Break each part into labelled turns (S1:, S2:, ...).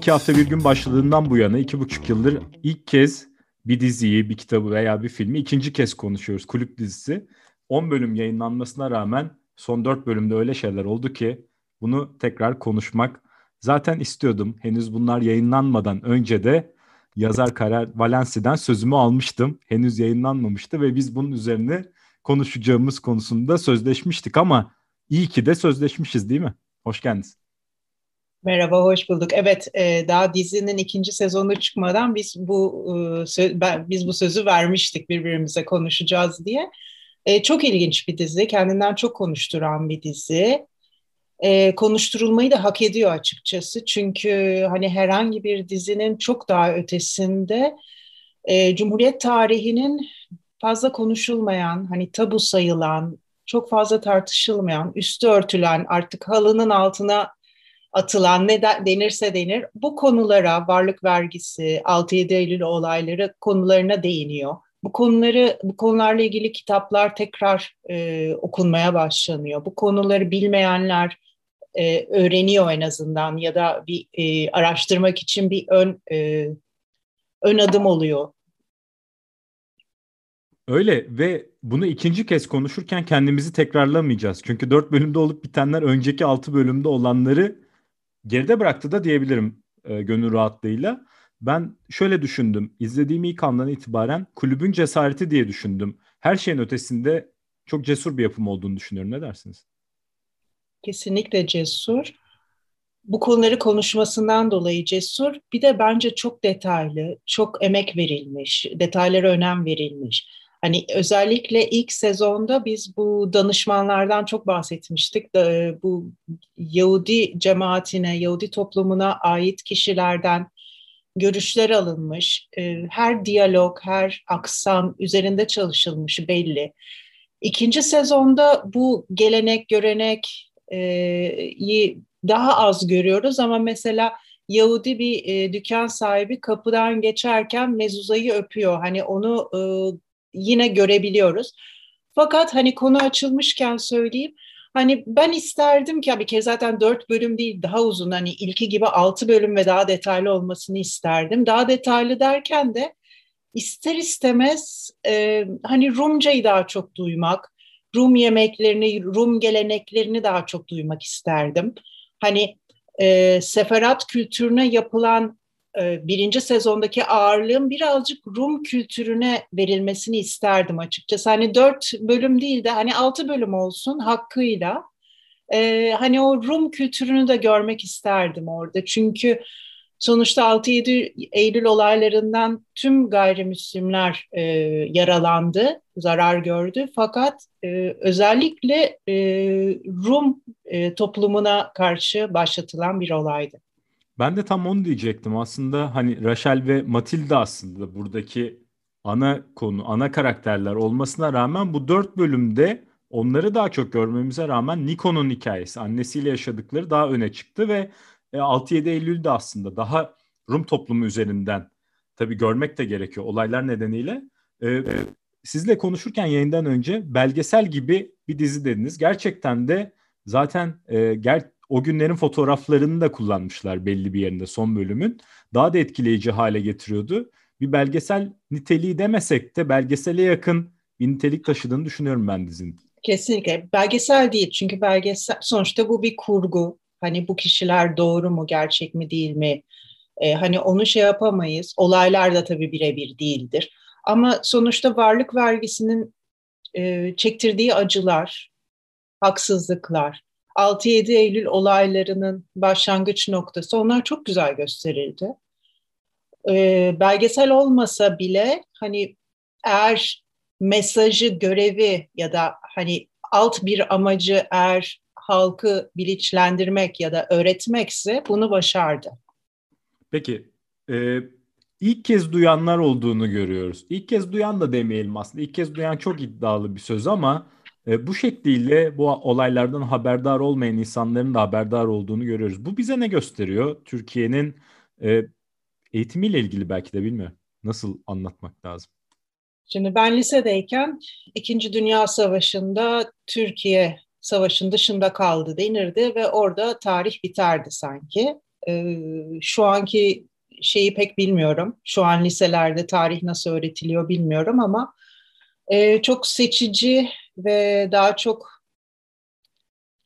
S1: İki hafta bir gün başladığından bu yana iki buçuk yıldır ilk kez bir diziyi, bir kitabı veya bir filmi ikinci kez konuşuyoruz. Kulüp dizisi. 10 bölüm yayınlanmasına rağmen son 4 bölümde öyle şeyler oldu ki bunu tekrar konuşmak zaten istiyordum. Henüz bunlar yayınlanmadan önce de yazar Karar Valensi'den sözümü almıştım. Henüz yayınlanmamıştı ve biz bunun üzerine konuşacağımız konusunda sözleşmiştik ama iyi ki de sözleşmişiz değil mi? Hoş geldiniz.
S2: Merhaba, hoş bulduk. Evet, e, daha dizinin ikinci sezonu çıkmadan biz bu e, ben, biz bu sözü vermiştik birbirimize konuşacağız diye. E, çok ilginç bir dizi, kendinden çok konuşturan bir dizi. Konuşturulmayı da hak ediyor açıkçası. Çünkü hani herhangi bir dizinin çok daha ötesinde Cumhuriyet tarihinin fazla konuşulmayan, hani tabu sayılan, çok fazla tartışılmayan, üstü örtülen, artık halının altına atılan ne denirse denir bu konulara varlık vergisi, 6-7 Eylül olayları konularına değiniyor. Bu konuları bu konularla ilgili kitaplar tekrar e, okunmaya başlanıyor. Bu konuları bilmeyenler e, öğreniyor en azından ya da bir e, araştırmak için bir ön e, ön adım oluyor.
S1: Öyle ve bunu ikinci kez konuşurken kendimizi tekrarlamayacağız. Çünkü dört bölümde olup bitenler önceki altı bölümde olanları geride bıraktı da diyebilirim e, gönül rahatlığıyla. Ben şöyle düşündüm. İzlediğim ilk andan itibaren kulübün cesareti diye düşündüm. Her şeyin ötesinde çok cesur bir yapım olduğunu düşünüyorum. Ne dersiniz?
S2: Kesinlikle cesur. Bu konuları konuşmasından dolayı cesur. Bir de bence çok detaylı, çok emek verilmiş, detaylara önem verilmiş. Hani özellikle ilk sezonda biz bu danışmanlardan çok bahsetmiştik. Bu Yahudi cemaatine, Yahudi toplumuna ait kişilerden görüşler alınmış. Ee, her diyalog, her aksam üzerinde çalışılmış belli. İkinci sezonda bu gelenek, görenek e, daha az görüyoruz ama mesela Yahudi bir e, dükkan sahibi kapıdan geçerken mezuzayı öpüyor. Hani onu e, yine görebiliyoruz. Fakat hani konu açılmışken söyleyeyim. Hani ben isterdim ki bir kez zaten dört bölüm değil daha uzun hani ilki gibi altı bölüm ve daha detaylı olmasını isterdim. Daha detaylı derken de ister istemez e, hani Rumcayı daha çok duymak, Rum yemeklerini, Rum geleneklerini daha çok duymak isterdim. Hani e, seferat kültürüne yapılan birinci sezondaki ağırlığın birazcık Rum kültürüne verilmesini isterdim açıkçası. Hani dört bölüm değil de hani altı bölüm olsun hakkıyla. Ee, hani o Rum kültürünü de görmek isterdim orada. Çünkü sonuçta 6-7 Eylül olaylarından tüm gayrimüslimler e, yaralandı, zarar gördü. Fakat e, özellikle e, Rum e, toplumuna karşı başlatılan bir olaydı.
S1: Ben de tam onu diyecektim. Aslında hani Rachel ve Matilda aslında buradaki ana konu, ana karakterler olmasına rağmen bu dört bölümde onları daha çok görmemize rağmen Nico'nun hikayesi, annesiyle yaşadıkları daha öne çıktı ve 6-7 e, Eylül'de aslında daha Rum toplumu üzerinden tabii görmek de gerekiyor olaylar nedeniyle. Ee, sizle konuşurken yayından önce belgesel gibi bir dizi dediniz. Gerçekten de zaten e, ger o günlerin fotoğraflarını da kullanmışlar belli bir yerinde son bölümün. Daha da etkileyici hale getiriyordu. Bir belgesel niteliği demesek de belgesele yakın bir nitelik taşıdığını düşünüyorum ben dizinin.
S2: Kesinlikle. Belgesel değil çünkü belgesel sonuçta bu bir kurgu. Hani bu kişiler doğru mu, gerçek mi, değil mi? Ee, hani onu şey yapamayız. Olaylar da tabii birebir değildir. Ama sonuçta varlık vergisinin e, çektirdiği acılar, haksızlıklar, 6-7 Eylül olaylarının başlangıç noktası onlar çok güzel gösterildi. Ee, belgesel olmasa bile hani eğer mesajı, görevi ya da hani alt bir amacı eğer halkı bilinçlendirmek ya da öğretmekse bunu başardı.
S1: Peki, e, ilk kez duyanlar olduğunu görüyoruz. İlk kez duyan da demeyelim aslında. İlk kez duyan çok iddialı bir söz ama e, bu şekliyle bu olaylardan haberdar olmayan insanların da haberdar olduğunu görüyoruz. Bu bize ne gösteriyor? Türkiye'nin e, eğitimiyle ilgili belki de bilmiyorum. Nasıl anlatmak lazım?
S2: Şimdi ben lisedeyken İkinci Dünya Savaşı'nda Türkiye savaşın dışında kaldı denirdi ve orada tarih biterdi sanki. Ee, şu anki şeyi pek bilmiyorum. Şu an liselerde tarih nasıl öğretiliyor bilmiyorum ama e, çok seçici ve daha çok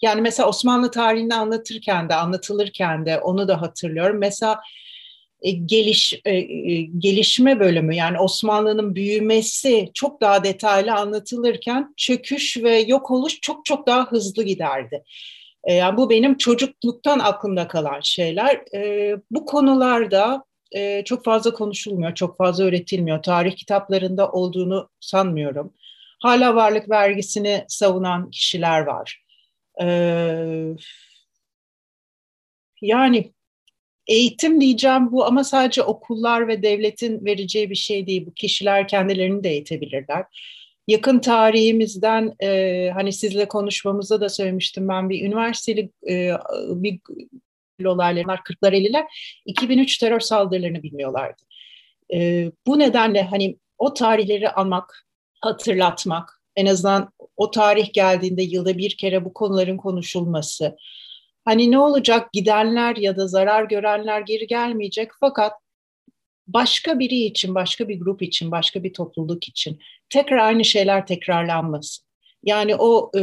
S2: yani mesela Osmanlı tarihini anlatırken de anlatılırken de onu da hatırlıyorum. Mesela e, geliş e, e, gelişme bölümü yani Osmanlı'nın büyümesi çok daha detaylı anlatılırken çöküş ve yok oluş çok çok daha hızlı giderdi. Yani bu benim çocukluktan aklımda kalan şeyler. Bu konularda çok fazla konuşulmuyor, çok fazla öğretilmiyor. Tarih kitaplarında olduğunu sanmıyorum. Hala varlık vergisini savunan kişiler var. Yani eğitim diyeceğim bu ama sadece okullar ve devletin vereceği bir şey değil. Bu kişiler kendilerini de eğitebilirler. Yakın tarihimizden e, hani sizle konuşmamızda da söylemiştim ben bir üniversiteli e, bir olaylar 40'lar 50'ler 2003 terör saldırılarını bilmiyorlardı. E, bu nedenle hani o tarihleri almak, hatırlatmak, en azından o tarih geldiğinde yılda bir kere bu konuların konuşulması, Hani ne olacak gidenler ya da zarar görenler geri gelmeyecek fakat başka biri için, başka bir grup için, başka bir topluluk için tekrar aynı şeyler tekrarlanmasın. Yani o e,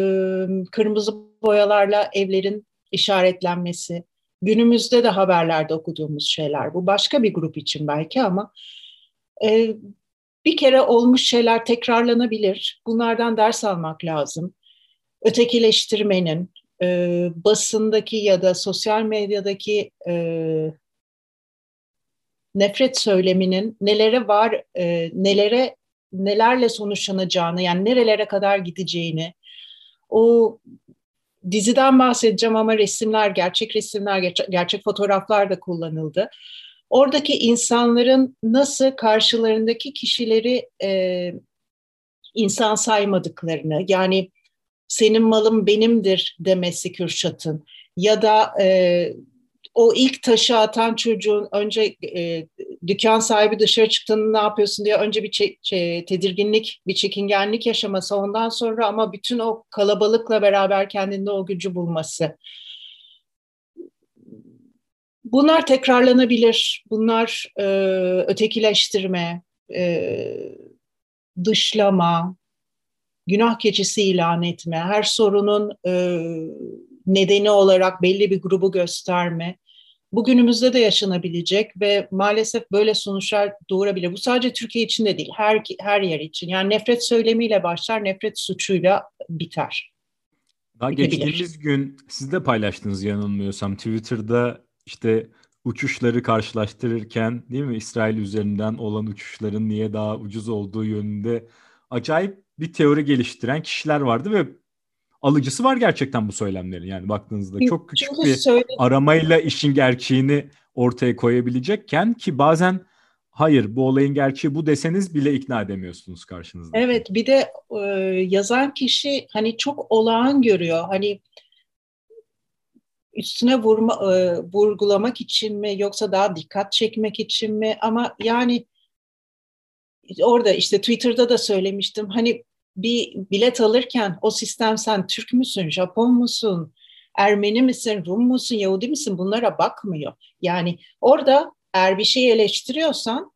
S2: kırmızı boyalarla evlerin işaretlenmesi, günümüzde de haberlerde okuduğumuz şeyler. Bu başka bir grup için belki ama e, bir kere olmuş şeyler tekrarlanabilir. Bunlardan ders almak lazım. Ötekileştirmenin, e, basındaki ya da sosyal medyadaki e, nefret söyleminin nelere var, e, nelere nelerle sonuçlanacağını, yani nerelere kadar gideceğini, o diziden bahsedeceğim ama resimler, gerçek resimler, gerçek, fotoğraflar da kullanıldı. Oradaki insanların nasıl karşılarındaki kişileri e, insan saymadıklarını, yani senin malın benimdir demesi Kürşat'ın ya da e, o ilk taşı atan çocuğun önce e, dükkan sahibi dışarı çıktığında ne yapıyorsun diye önce bir tedirginlik, bir çekingenlik yaşaması ondan sonra ama bütün o kalabalıkla beraber kendinde o gücü bulması. Bunlar tekrarlanabilir. Bunlar e, ötekileştirme, e, dışlama, günah keçisi ilan etme, her sorunun e, nedeni olarak belli bir grubu gösterme, bugünümüzde de yaşanabilecek ve maalesef böyle sonuçlar doğurabilir. Bu sadece Türkiye için de değil, her, her yer için. Yani nefret söylemiyle başlar, nefret suçuyla biter.
S1: Daha Bitebilir. geçtiğimiz gün siz de paylaştınız yanılmıyorsam Twitter'da işte uçuşları karşılaştırırken değil mi İsrail üzerinden olan uçuşların niye daha ucuz olduğu yönünde acayip bir teori geliştiren kişiler vardı ve alıcısı var gerçekten bu söylemlerin. Yani baktığınızda çok küçük Çünkü bir söyledim. aramayla işin gerçeğini ortaya koyabilecekken ki bazen hayır bu olayın gerçeği bu deseniz bile ikna edemiyorsunuz karşınızda.
S2: Evet bir de e, yazan kişi hani çok olağan görüyor. Hani üstüne vurma, e, vurgulamak için mi yoksa daha dikkat çekmek için mi ama yani orada işte Twitter'da da söylemiştim hani bir bilet alırken o sistem sen Türk müsün, Japon musun, Ermeni misin, Rum musun, Yahudi misin bunlara bakmıyor. Yani orada eğer bir şey eleştiriyorsan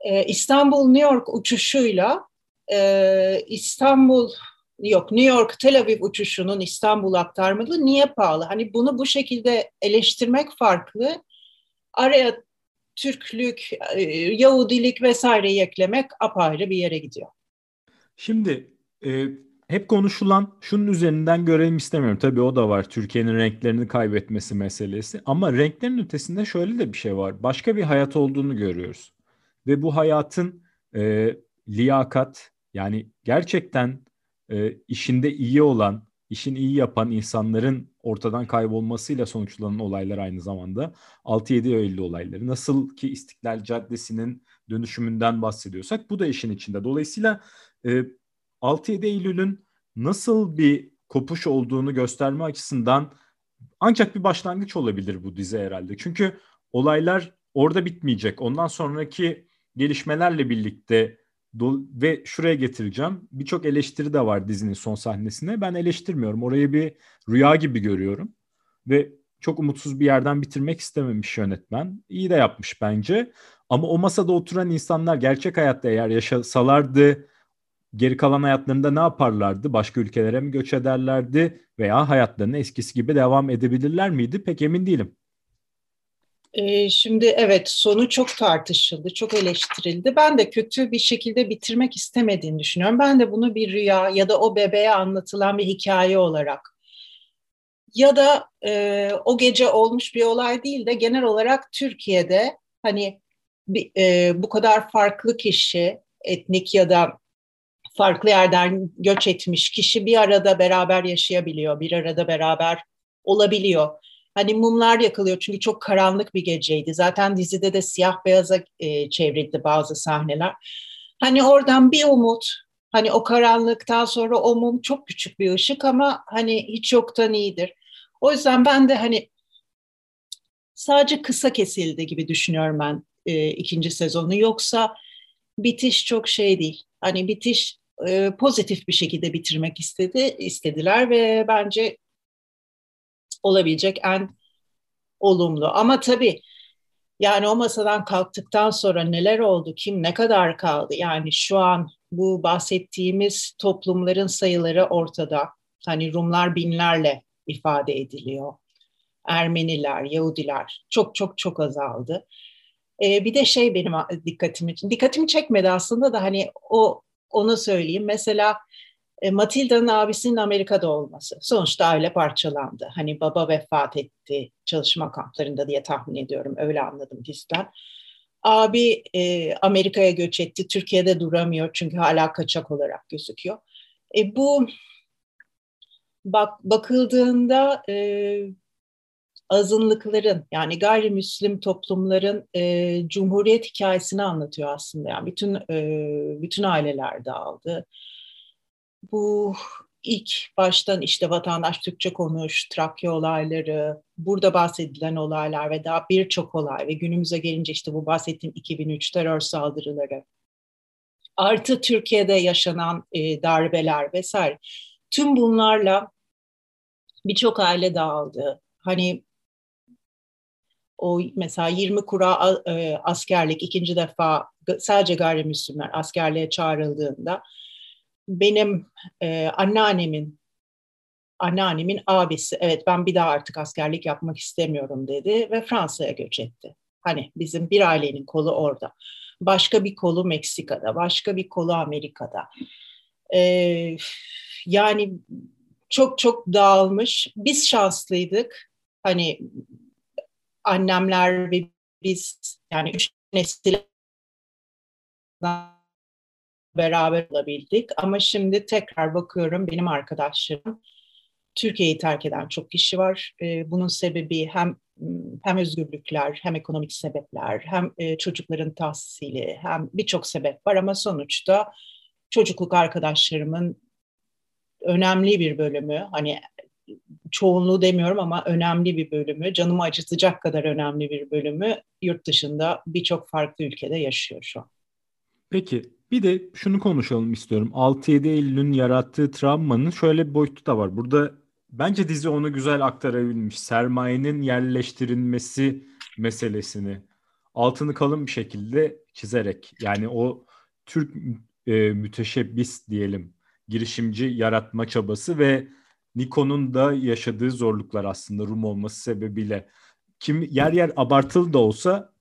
S2: e, İstanbul New York uçuşuyla e, İstanbul yok New York Tel Aviv uçuşunun İstanbul aktarmalı niye pahalı? Hani bunu bu şekilde eleştirmek farklı. Araya Türklük, e, Yahudilik vesaireyi eklemek apayrı bir yere gidiyor.
S1: Şimdi e, hep konuşulan şunun üzerinden görelim istemiyorum. Tabii o da var Türkiye'nin renklerini kaybetmesi meselesi. Ama renklerin ötesinde şöyle de bir şey var. Başka bir hayat olduğunu görüyoruz. Ve bu hayatın e, liyakat yani gerçekten e, işinde iyi olan, işin iyi yapan insanların ortadan kaybolmasıyla sonuçlanan olaylar aynı zamanda 6-7 Eylül olayları. Nasıl ki İstiklal Caddesi'nin dönüşümünden bahsediyorsak bu da işin içinde. Dolayısıyla e, 6-7 Eylül'ün nasıl bir kopuş olduğunu gösterme açısından ancak bir başlangıç olabilir bu dizi herhalde. Çünkü olaylar orada bitmeyecek. Ondan sonraki gelişmelerle birlikte ve şuraya getireceğim. Birçok eleştiri de var dizinin son sahnesine. Ben eleştirmiyorum. Orayı bir rüya gibi görüyorum. Ve çok umutsuz bir yerden bitirmek istememiş yönetmen. İyi de yapmış bence. Ama o masada oturan insanlar gerçek hayatta eğer yaşasalardı geri kalan hayatlarında ne yaparlardı? Başka ülkelere mi göç ederlerdi veya hayatlarını eskisi gibi devam edebilirler miydi? Pek emin değilim.
S2: Ee, şimdi evet sonu çok tartışıldı, çok eleştirildi. Ben de kötü bir şekilde bitirmek istemediğini düşünüyorum. Ben de bunu bir rüya ya da o bebeğe anlatılan bir hikaye olarak ya da e, o gece olmuş bir olay değil de genel olarak Türkiye'de hani bir, e, bu kadar farklı kişi etnik ya da farklı yerden göç etmiş kişi bir arada beraber yaşayabiliyor, bir arada beraber olabiliyor. Hani mumlar yakılıyor çünkü çok karanlık bir geceydi. Zaten dizide de siyah beyaza e, çevrildi bazı sahneler. Hani oradan bir umut, hani o karanlıktan sonra o mum çok küçük bir ışık ama hani hiç yoktan iyidir. O yüzden ben de hani sadece kısa kesildi gibi düşünüyorum ben e, ikinci sezonu. Yoksa bitiş çok şey değil. Hani bitiş pozitif bir şekilde bitirmek istedi istediler ve bence olabilecek en olumlu. Ama tabii yani o masadan kalktıktan sonra neler oldu, kim ne kadar kaldı? Yani şu an bu bahsettiğimiz toplumların sayıları ortada. Hani Rumlar binlerle ifade ediliyor. Ermeniler, Yahudiler çok çok çok azaldı. Ee, bir de şey benim dikkatimi dikkatimi çekmedi aslında da hani o onu söyleyeyim. Mesela e, Matilda'nın abisinin Amerika'da olması. Sonuçta aile parçalandı. Hani baba vefat etti çalışma kamplarında diye tahmin ediyorum. Öyle anladım diziden. Abi e, Amerika'ya göç etti. Türkiye'de duramıyor çünkü hala kaçak olarak gözüküyor. E, bu bak bakıldığında e, azınlıkların yani gayrimüslim toplumların e, cumhuriyet hikayesini anlatıyor aslında. Yani bütün e, bütün aileler dağıldı bu ilk baştan işte vatandaş Türkçe konuş, Trakya olayları, burada bahsedilen olaylar ve daha birçok olay ve günümüze gelince işte bu bahsettiğim 2003 terör saldırıları, artı Türkiye'de yaşanan e, darbeler vesaire. Tüm bunlarla birçok aile dağıldı. Hani o mesela 20 kura e, askerlik ikinci defa sadece gayrimüslimler askerliğe çağrıldığında benim e, anneannemin anneannemin abisi evet ben bir daha artık askerlik yapmak istemiyorum dedi ve Fransa'ya göç etti. Hani bizim bir ailenin kolu orada. Başka bir kolu Meksika'da, başka bir kolu Amerika'da. Ee, yani çok çok dağılmış. Biz şanslıydık. Hani annemler ve biz yani üç nesil beraber olabildik. Ama şimdi tekrar bakıyorum benim arkadaşlarım Türkiye'yi terk eden çok kişi var. E, bunun sebebi hem hem özgürlükler, hem ekonomik sebepler, hem e, çocukların tahsili, hem birçok sebep var ama sonuçta çocukluk arkadaşlarımın önemli bir bölümü, hani çoğunluğu demiyorum ama önemli bir bölümü, canımı acıtacak kadar önemli bir bölümü yurt dışında birçok farklı ülkede yaşıyor şu an.
S1: Peki bir de şunu konuşalım istiyorum. 6-7 Eylül'ün yarattığı travmanın şöyle bir boyutu da var. Burada bence dizi onu güzel aktarabilmiş. Sermayenin yerleştirilmesi meselesini altını kalın bir şekilde çizerek yani o Türk e, müteşebbis diyelim girişimci yaratma çabası ve Nikon'un da yaşadığı zorluklar aslında Rum olması sebebiyle kim yer yer abartılı da olsa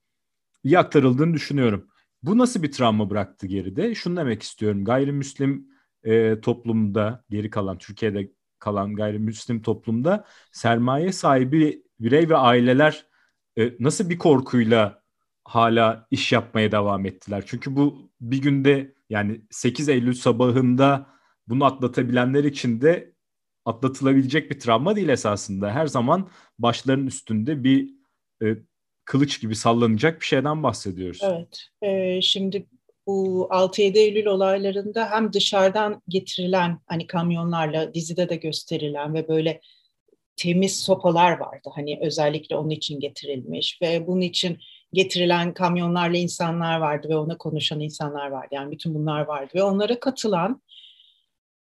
S1: iyi aktarıldığını düşünüyorum. Bu nasıl bir travma bıraktı geride? Şunu demek istiyorum. Gayrimüslim e, toplumda geri kalan, Türkiye'de kalan gayrimüslim toplumda sermaye sahibi birey ve aileler e, nasıl bir korkuyla hala iş yapmaya devam ettiler? Çünkü bu bir günde yani 8 Eylül sabahında bunu atlatabilenler için de atlatılabilecek bir travma değil esasında. Her zaman başların üstünde bir e, kılıç gibi sallanacak bir şeyden bahsediyoruz.
S2: Evet. E, şimdi bu 6-7 Eylül olaylarında hem dışarıdan getirilen hani kamyonlarla dizide de gösterilen ve böyle temiz sopalar vardı. Hani özellikle onun için getirilmiş ve bunun için getirilen kamyonlarla insanlar vardı ve ona konuşan insanlar vardı. Yani bütün bunlar vardı ve onlara katılan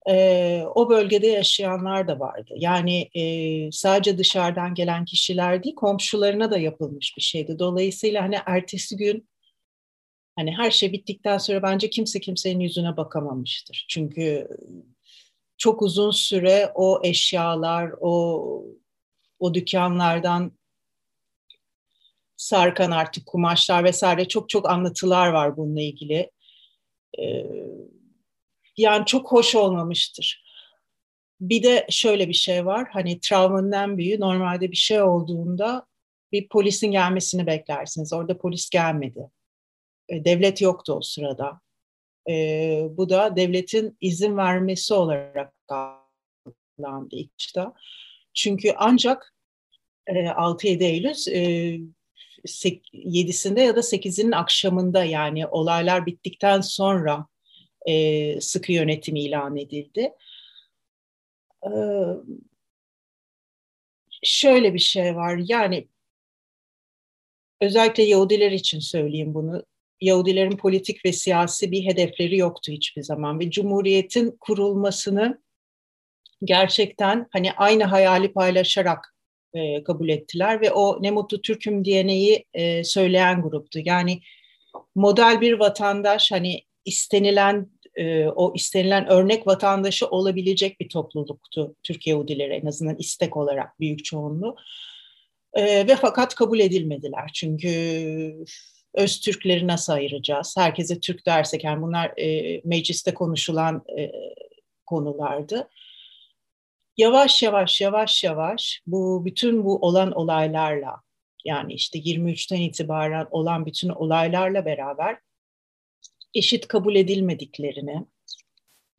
S2: e, o bölgede yaşayanlar da vardı. Yani e, sadece dışarıdan gelen kişiler değil, komşularına da yapılmış bir şeydi. Dolayısıyla hani ertesi gün hani her şey bittikten sonra bence kimse kimsenin yüzüne bakamamıştır. Çünkü çok uzun süre o eşyalar, o o dükkanlardan sarkan artık kumaşlar vesaire çok çok anlatılar var bununla ilgili. Ee, yani çok hoş olmamıştır. Bir de şöyle bir şey var. Hani travmanın en büyüğü normalde bir şey olduğunda bir polisin gelmesini beklersiniz. Orada polis gelmedi. E, devlet yoktu o sırada. E, bu da devletin izin vermesi olarak algılandı başta. Çünkü ancak e, 6-7 Eylül e, 7'sinde ya da 8'inin akşamında yani olaylar bittikten sonra e, sıkı yönetim ilan edildi. E, şöyle bir şey var yani özellikle Yahudiler için söyleyeyim bunu. Yahudilerin politik ve siyasi bir hedefleri yoktu hiçbir zaman ve Cumhuriyet'in kurulmasını gerçekten hani aynı hayali paylaşarak e, kabul ettiler ve o ne mutlu Türk'üm diyeneyi e, söyleyen gruptu. Yani model bir vatandaş hani istenilen e, o istenilen örnek vatandaşı olabilecek bir topluluktu Türk Yahudileri en azından istek olarak büyük çoğunluğu. E, ve fakat kabul edilmediler çünkü öz Türkleri nasıl ayıracağız? Herkese Türk dersek yani bunlar e, mecliste konuşulan e, konulardı. Yavaş yavaş yavaş yavaş bu bütün bu olan olaylarla yani işte 23'ten itibaren olan bütün olaylarla beraber eşit kabul edilmediklerini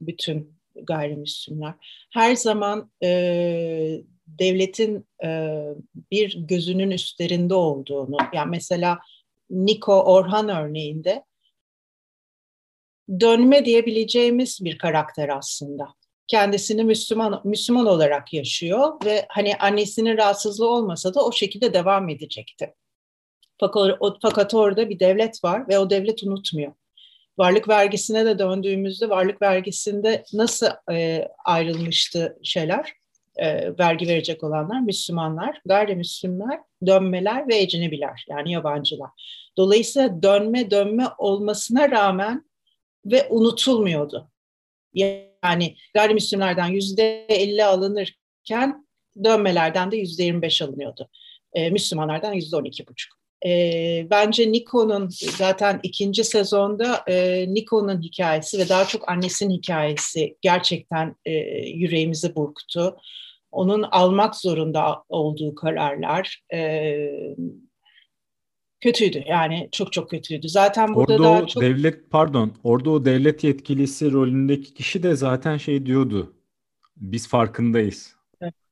S2: bütün gayrimüslimler her zaman e, devletin e, bir gözünün üstlerinde olduğunu yani mesela Niko Orhan örneğinde dönme diyebileceğimiz bir karakter aslında. Kendisini Müslüman Müslüman olarak yaşıyor ve hani annesinin rahatsızlığı olmasa da o şekilde devam edecekti. Fakat, fakat orada bir devlet var ve o devlet unutmuyor. Varlık vergisine de döndüğümüzde varlık vergisinde nasıl e, ayrılmıştı şeyler? E, vergi verecek olanlar Müslümanlar, gayrimüslimler, dönmeler ve ecnebiler yani yabancılar. Dolayısıyla dönme dönme olmasına rağmen ve unutulmuyordu. Yani gayrimüslimlerden yüzde elli alınırken dönmelerden de yüzde yirmi beş alınıyordu. E, Müslümanlardan yüzde on iki buçuk. E, bence Niko'nun zaten ikinci sezonda e, Niko'nun hikayesi ve daha çok annesinin hikayesi gerçekten e, yüreğimizi burktu. Onun almak zorunda olduğu kararlar e, kötüydü. Yani çok çok kötüydü. Zaten burada
S1: orada
S2: daha çok...
S1: devlet pardon orada o devlet yetkilisi rolündeki kişi de zaten şey diyordu. Biz farkındayız.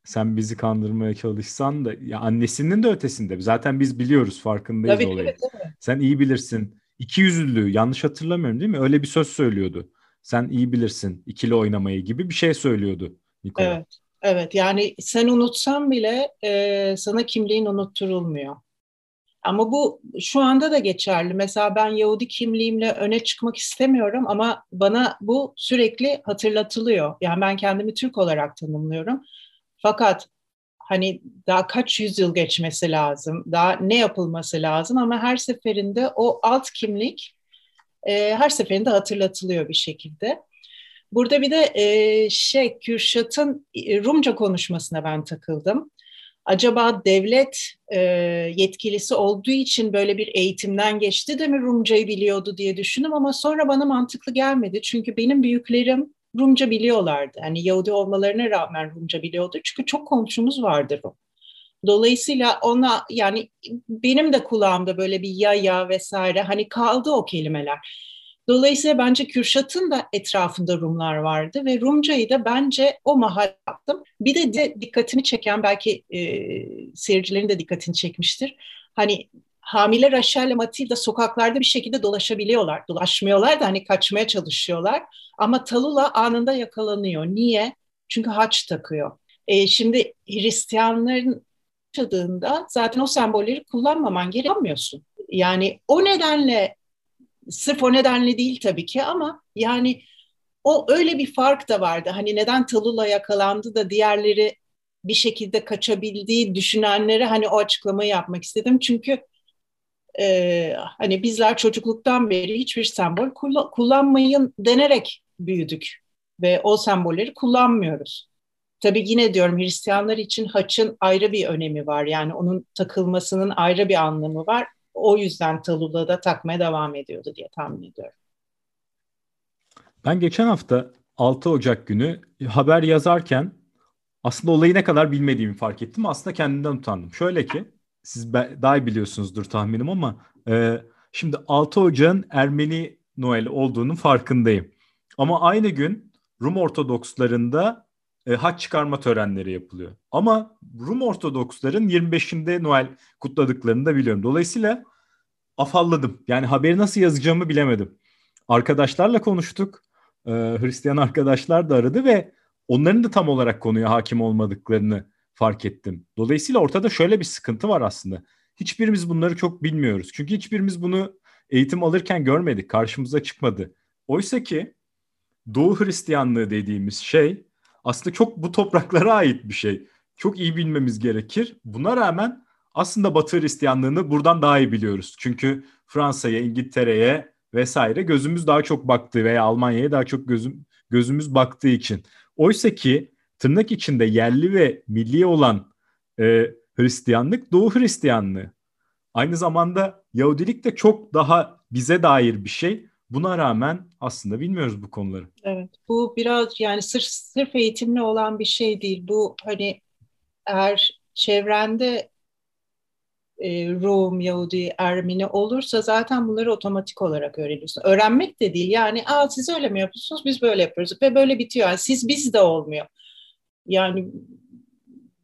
S1: Sen bizi kandırmaya çalışsan da ya annesinin de ötesinde. Zaten biz biliyoruz farkındayız
S2: Tabii,
S1: olayı.
S2: Evet, evet.
S1: Sen iyi bilirsin. İki yüzlülüğü yanlış hatırlamıyorum değil mi? Öyle bir söz söylüyordu. Sen iyi bilirsin ikili oynamayı gibi bir şey söylüyordu Nikola.
S2: Evet. Evet yani sen unutsan bile e, sana kimliğin unutturulmuyor. Ama bu şu anda da geçerli. Mesela ben Yahudi kimliğimle öne çıkmak istemiyorum ama bana bu sürekli hatırlatılıyor. Yani ben kendimi Türk olarak tanımlıyorum. Fakat hani daha kaç yüzyıl geçmesi lazım, daha ne yapılması lazım ama her seferinde o alt kimlik e, her seferinde hatırlatılıyor bir şekilde. Burada bir de e, şey Kürşat'ın e, Rumca konuşmasına ben takıldım. Acaba devlet e, yetkilisi olduğu için böyle bir eğitimden geçti de mi Rumcayı biliyordu diye düşündüm ama sonra bana mantıklı gelmedi. Çünkü benim büyüklerim Rumca biliyorlardı. Yani Yahudi olmalarına rağmen Rumca biliyordu. Çünkü çok komşumuz vardı Rum. Dolayısıyla ona yani benim de kulağımda böyle bir ya ya vesaire hani kaldı o kelimeler. Dolayısıyla bence Kürşat'ın da etrafında Rumlar vardı ve Rumcayı da bence o mahal yaptım. Bir de, de dikkatini çeken belki e, seyircilerin de dikkatini çekmiştir. Hani hamile Rachel ile Matilda sokaklarda bir şekilde dolaşabiliyorlar. Dolaşmıyorlar da hani kaçmaya çalışıyorlar. Ama Talula anında yakalanıyor. Niye? Çünkü haç takıyor. E, şimdi Hristiyanların yaşadığında zaten o sembolleri kullanmaman gerekmiyorsun. Yani o nedenle sırf o nedenle değil tabii ki ama yani o öyle bir fark da vardı. Hani neden Talula yakalandı da diğerleri bir şekilde kaçabildiği düşünenlere hani o açıklamayı yapmak istedim. Çünkü e, hani bizler çocukluktan beri hiçbir sembol kullanmayın denerek büyüdük ve o sembolleri kullanmıyoruz. Tabii yine diyorum Hristiyanlar için haçın ayrı bir önemi var. Yani onun takılmasının ayrı bir anlamı var. O yüzden Talula da takmaya devam ediyordu diye tahmin ediyorum.
S1: Ben geçen hafta 6 Ocak günü haber yazarken aslında olayı ne kadar bilmediğimi fark ettim. Aslında kendimden utandım. Şöyle ki siz daha iyi biliyorsunuzdur tahminim ama e, şimdi 6 Ocak'ın Ermeni Noel olduğunun farkındayım. Ama aynı gün Rum Ortodokslarında e, haç çıkarma törenleri yapılıyor. Ama Rum Ortodoksların 25'inde Noel kutladıklarını da biliyorum. Dolayısıyla afalladım. Yani haberi nasıl yazacağımı bilemedim. Arkadaşlarla konuştuk. E, Hristiyan arkadaşlar da aradı ve onların da tam olarak konuya hakim olmadıklarını fark ettim. Dolayısıyla ortada şöyle bir sıkıntı var aslında. Hiçbirimiz bunları çok bilmiyoruz. Çünkü hiçbirimiz bunu eğitim alırken görmedik. Karşımıza çıkmadı. Oysa ki Doğu Hristiyanlığı dediğimiz şey aslında çok bu topraklara ait bir şey. Çok iyi bilmemiz gerekir. Buna rağmen aslında Batı Hristiyanlığını buradan daha iyi biliyoruz. Çünkü Fransa'ya, İngiltere'ye vesaire gözümüz daha çok baktığı veya Almanya'ya daha çok gözüm, gözümüz baktığı için. Oysa ki tırnak içinde yerli ve milli olan e, Hristiyanlık Doğu Hristiyanlığı. Aynı zamanda Yahudilik de çok daha bize dair bir şey. Buna rağmen aslında bilmiyoruz bu konuları.
S2: Evet. Bu biraz yani sırf sırf eğitimli olan bir şey değil. Bu hani eğer çevrende e, Rum, Yahudi, Ermeni olursa zaten bunları otomatik olarak öğreniyorsun. Öğrenmek de değil yani Aa, siz öyle mi yapıyorsunuz biz böyle yapıyoruz ve böyle bitiyor. Yani siz biz de olmuyor. Yani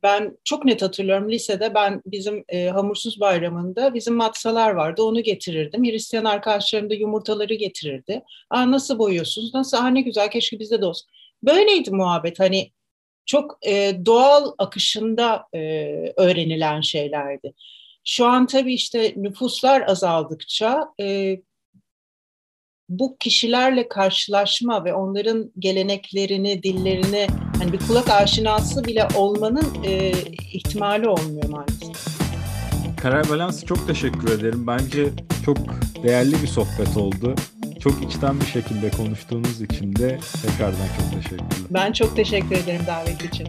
S2: ben çok net hatırlıyorum lisede ben bizim e, hamursuz bayramında bizim matsalar vardı onu getirirdim. Hristiyan arkadaşlarım da yumurtaları getirirdi. Aa nasıl boyuyorsunuz? Nasıl? Aa ne güzel keşke bizde de olsun. Böyleydi muhabbet hani çok e, doğal akışında e, öğrenilen şeylerdi. Şu an tabii işte nüfuslar azaldıkça e, bu kişilerle karşılaşma ve onların geleneklerini, dillerini hani bir kulak aşinası bile olmanın e, ihtimali olmuyor maalesef.
S1: Karar Balansı çok teşekkür ederim. Bence çok değerli bir sohbet oldu. Çok içten bir şekilde konuştuğunuz için de tekrardan çok teşekkürler.
S2: Ben çok teşekkür ederim davet için.